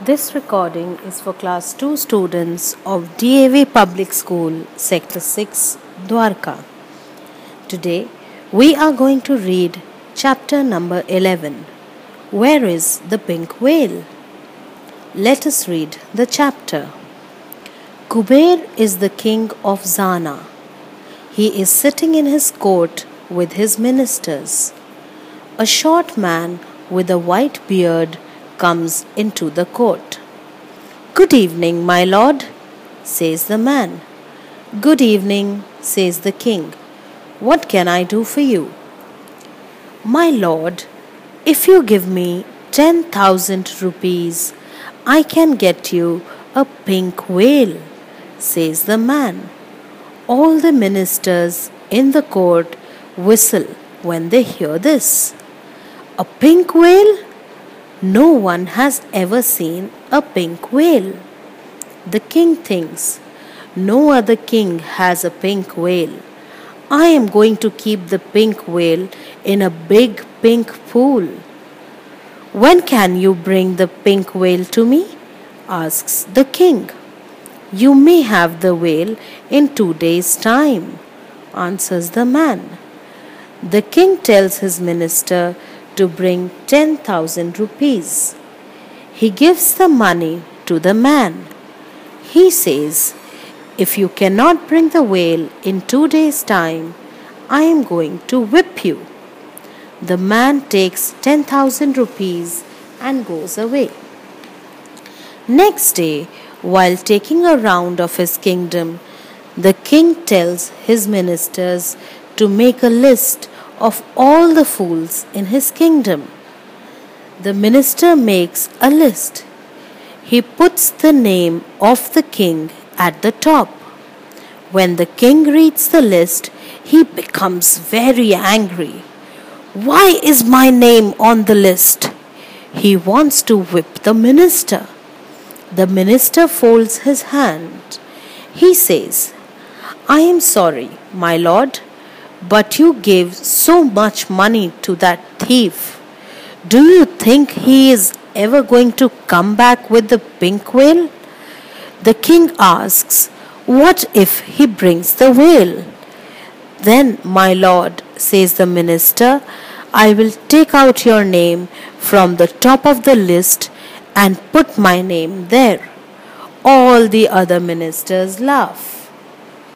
This recording is for class 2 students of DAV Public School, Sector 6, Dwarka. Today we are going to read chapter number 11 Where is the Pink Whale? Let us read the chapter. Kuber is the king of Zana. He is sitting in his court with his ministers. A short man with a white beard comes into the court. Good evening, my lord, says the man. Good evening, says the king. What can I do for you? My lord, if you give me 10,000 rupees, I can get you a pink whale, says the man. All the ministers in the court whistle when they hear this. A pink whale? No one has ever seen a pink whale. The king thinks, No other king has a pink whale. I am going to keep the pink whale in a big pink pool. When can you bring the pink whale to me? asks the king. You may have the whale in two days' time, answers the man. The king tells his minister to bring 10,000 rupees. He gives the money to the man. He says, If you cannot bring the whale in two days' time, I am going to whip you. The man takes 10,000 rupees and goes away. Next day, while taking a round of his kingdom, the king tells his ministers to make a list of all the fools in his kingdom. The minister makes a list. He puts the name of the king at the top. When the king reads the list, he becomes very angry. Why is my name on the list? He wants to whip the minister. The minister folds his hand. He says, I am sorry, my lord but you gave so much money to that thief. Do you think he is ever going to come back with the pink whale? The king asks, What if he brings the whale? Then, my lord, says the minister, I will take out your name from the top of the list and put my name there. All the other ministers laugh.